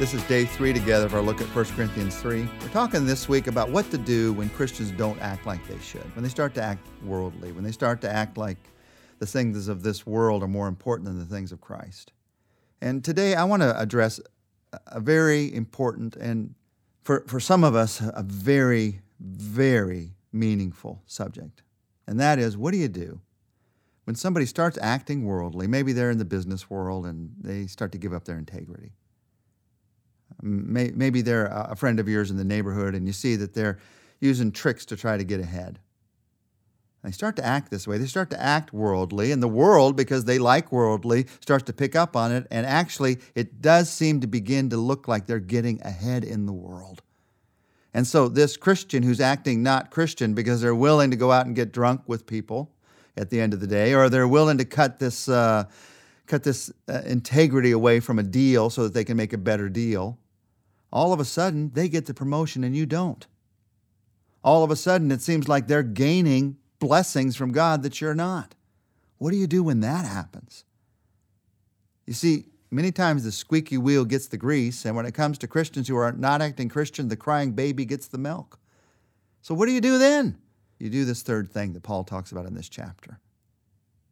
This is day three together of our look at 1 Corinthians 3. We're talking this week about what to do when Christians don't act like they should, when they start to act worldly, when they start to act like the things of this world are more important than the things of Christ. And today I want to address a very important and, for, for some of us, a very, very meaningful subject. And that is what do you do when somebody starts acting worldly? Maybe they're in the business world and they start to give up their integrity maybe they're a friend of yours in the neighborhood and you see that they're using tricks to try to get ahead. They start to act this way. They start to act worldly, and the world, because they like worldly, starts to pick up on it. And actually, it does seem to begin to look like they're getting ahead in the world. And so, this Christian who's acting not Christian because they're willing to go out and get drunk with people at the end of the day, or they're willing to cut this, uh, cut this uh, integrity away from a deal so that they can make a better deal, all of a sudden they get the promotion and you don't. All of a sudden it seems like they're gaining blessings from God that you're not. What do you do when that happens? You see, many times the squeaky wheel gets the grease, and when it comes to Christians who are not acting Christian, the crying baby gets the milk. So, what do you do then? You do this third thing that Paul talks about in this chapter.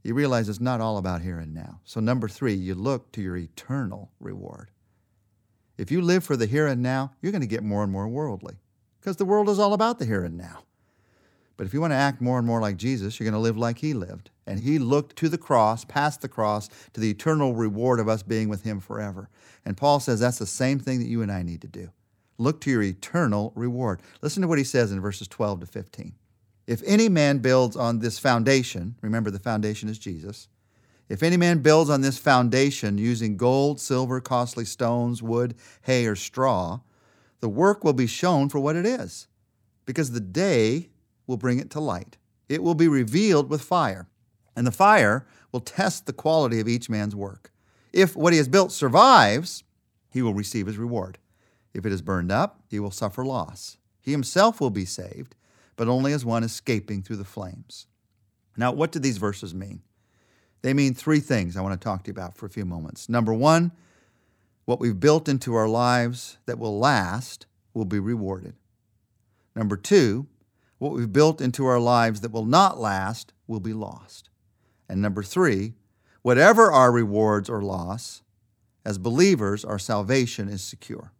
You realize it's not all about here and now. So, number three, you look to your eternal reward. If you live for the here and now, you're going to get more and more worldly because the world is all about the here and now. But if you want to act more and more like Jesus, you're going to live like he lived. And he looked to the cross, past the cross, to the eternal reward of us being with him forever. And Paul says that's the same thing that you and I need to do. Look to your eternal reward. Listen to what he says in verses 12 to 15. If any man builds on this foundation, remember the foundation is Jesus, if any man builds on this foundation using gold, silver, costly stones, wood, hay, or straw, the work will be shown for what it is, because the day will bring it to light. It will be revealed with fire, and the fire will test the quality of each man's work. If what he has built survives, he will receive his reward. If it is burned up, he will suffer loss. He himself will be saved, but only as one escaping through the flames. Now, what do these verses mean? They mean three things I want to talk to you about for a few moments. Number one, what we've built into our lives that will last will be rewarded. Number two, what we've built into our lives that will not last will be lost. And number three, whatever our rewards or loss, as believers, our salvation is secure.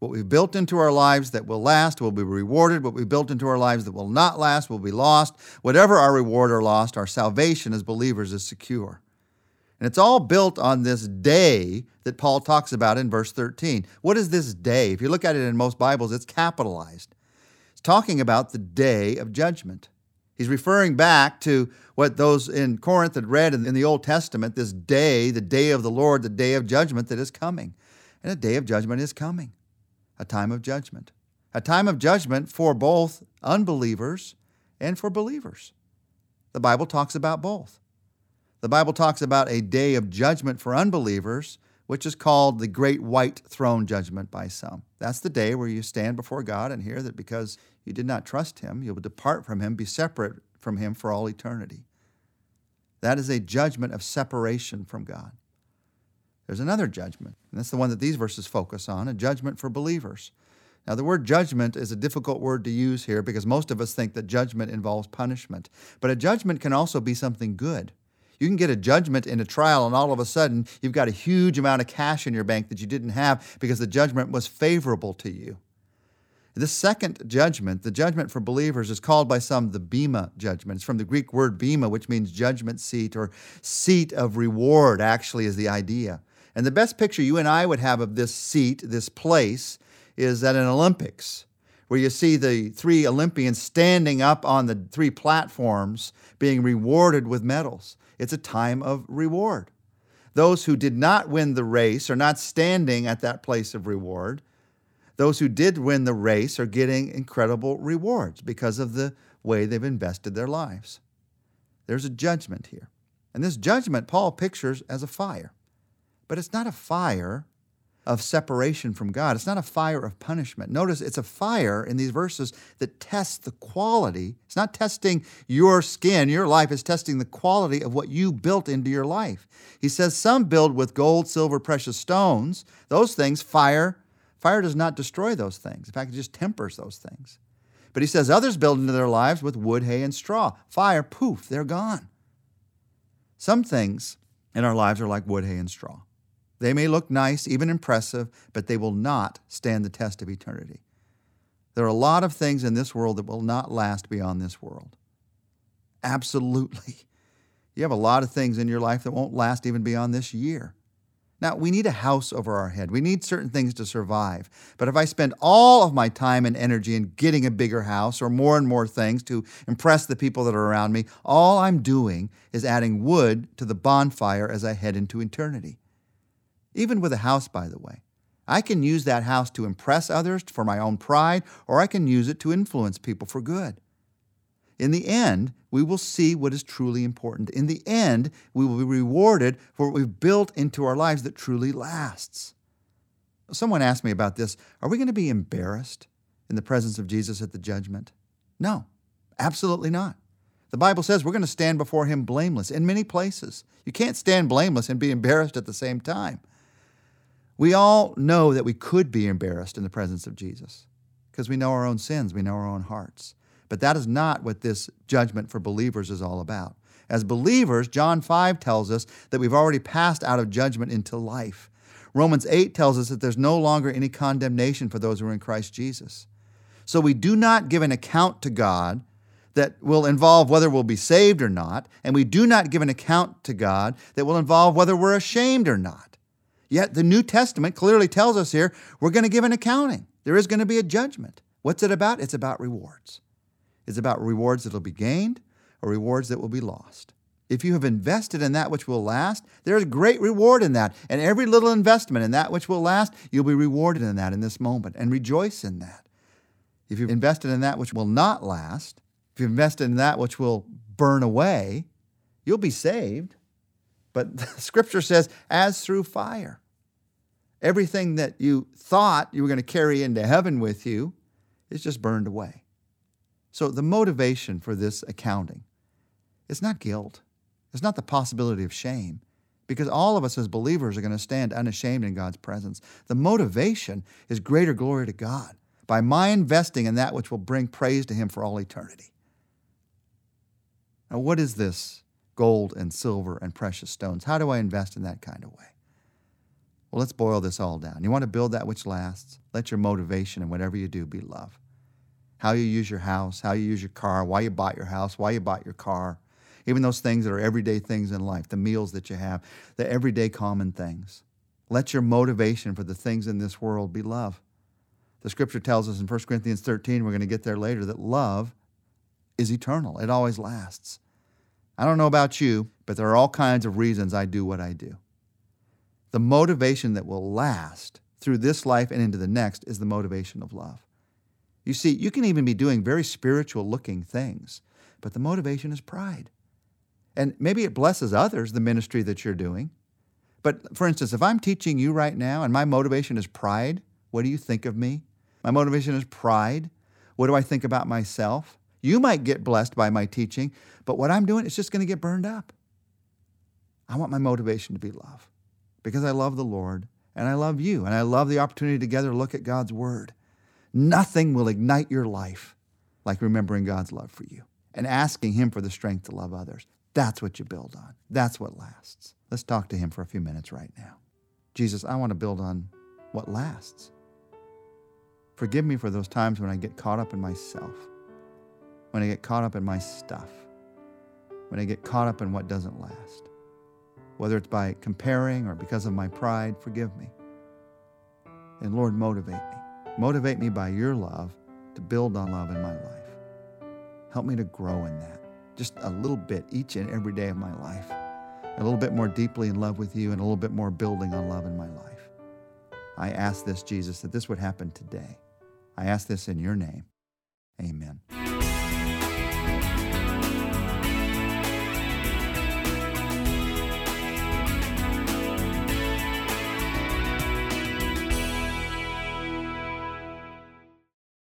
What we've built into our lives that will last will be rewarded. What we built into our lives that will not last will be lost. Whatever our reward or lost, our salvation as believers is secure. And it's all built on this day that Paul talks about in verse 13. What is this day? If you look at it in most Bibles, it's capitalized. It's talking about the day of judgment. He's referring back to what those in Corinth had read in the Old Testament this day, the day of the Lord, the day of judgment that is coming. And a day of judgment is coming a time of judgment, a time of judgment for both unbelievers and for believers. The Bible talks about both. The Bible talks about a day of judgment for unbelievers, which is called the Great White Throne Judgment by some. That's the day where you stand before God and hear that because you did not trust Him, you will depart from Him, be separate from Him for all eternity. That is a judgment of separation from God. There's another judgment, and that's the one that these verses focus on a judgment for believers. Now, the word judgment is a difficult word to use here because most of us think that judgment involves punishment. But a judgment can also be something good. You can get a judgment in a trial, and all of a sudden, you've got a huge amount of cash in your bank that you didn't have because the judgment was favorable to you. This second judgment, the judgment for believers, is called by some the Bema judgment. It's from the Greek word Bema, which means judgment seat or seat of reward, actually, is the idea. And the best picture you and I would have of this seat, this place, is at an Olympics, where you see the three Olympians standing up on the three platforms being rewarded with medals. It's a time of reward. Those who did not win the race are not standing at that place of reward. Those who did win the race are getting incredible rewards because of the way they've invested their lives. There's a judgment here. And this judgment, Paul pictures as a fire. But it's not a fire of separation from God. It's not a fire of punishment. Notice it's a fire in these verses that tests the quality. It's not testing your skin, your life, is testing the quality of what you built into your life. He says some build with gold, silver, precious stones. Those things, fire, fire does not destroy those things. In fact, it just tempers those things. But he says others build into their lives with wood, hay, and straw. Fire, poof, they're gone. Some things in our lives are like wood, hay, and straw. They may look nice, even impressive, but they will not stand the test of eternity. There are a lot of things in this world that will not last beyond this world. Absolutely. You have a lot of things in your life that won't last even beyond this year. Now, we need a house over our head. We need certain things to survive. But if I spend all of my time and energy in getting a bigger house or more and more things to impress the people that are around me, all I'm doing is adding wood to the bonfire as I head into eternity. Even with a house, by the way. I can use that house to impress others for my own pride, or I can use it to influence people for good. In the end, we will see what is truly important. In the end, we will be rewarded for what we've built into our lives that truly lasts. Someone asked me about this. Are we going to be embarrassed in the presence of Jesus at the judgment? No, absolutely not. The Bible says we're going to stand before him blameless in many places. You can't stand blameless and be embarrassed at the same time. We all know that we could be embarrassed in the presence of Jesus because we know our own sins, we know our own hearts. But that is not what this judgment for believers is all about. As believers, John 5 tells us that we've already passed out of judgment into life. Romans 8 tells us that there's no longer any condemnation for those who are in Christ Jesus. So we do not give an account to God that will involve whether we'll be saved or not, and we do not give an account to God that will involve whether we're ashamed or not. Yet the New Testament clearly tells us here we're going to give an accounting. There is going to be a judgment. What's it about? It's about rewards It's about rewards that will be gained or rewards that will be lost. If you have invested in that which will last, there is great reward in that. And every little investment in that which will last, you'll be rewarded in that in this moment and rejoice in that. If you've invested in that which will not last, if you've invested in that which will burn away, you'll be saved. But scripture says, as through fire. Everything that you thought you were going to carry into heaven with you is just burned away. So the motivation for this accounting is not guilt. It's not the possibility of shame because all of us as believers are going to stand unashamed in God's presence. The motivation is greater glory to God by my investing in that which will bring praise to Him for all eternity. Now, what is this gold and silver and precious stones? How do I invest in that kind of way? Well, let's boil this all down. You want to build that which lasts? Let your motivation and whatever you do be love how you use your house, how you use your car, why you bought your house, why you bought your car, even those things that are everyday things in life, the meals that you have, the everyday common things. Let your motivation for the things in this world be love. The scripture tells us in 1 Corinthians 13, we're going to get there later, that love is eternal, it always lasts. I don't know about you, but there are all kinds of reasons I do what I do. The motivation that will last through this life and into the next is the motivation of love. You see, you can even be doing very spiritual looking things, but the motivation is pride. And maybe it blesses others, the ministry that you're doing. But for instance, if I'm teaching you right now and my motivation is pride, what do you think of me? My motivation is pride. What do I think about myself? You might get blessed by my teaching, but what I'm doing is just going to get burned up. I want my motivation to be love because I love the Lord and I love you and I love the opportunity together to look at God's Word. Nothing will ignite your life like remembering God's love for you and asking Him for the strength to love others. That's what you build on. That's what lasts. Let's talk to Him for a few minutes right now. Jesus, I want to build on what lasts. Forgive me for those times when I get caught up in myself, when I get caught up in my stuff, when I get caught up in what doesn't last. Whether it's by comparing or because of my pride, forgive me. And Lord, motivate me. Motivate me by your love to build on love in my life. Help me to grow in that just a little bit each and every day of my life. A little bit more deeply in love with you and a little bit more building on love in my life. I ask this, Jesus, that this would happen today. I ask this in your name. Amen.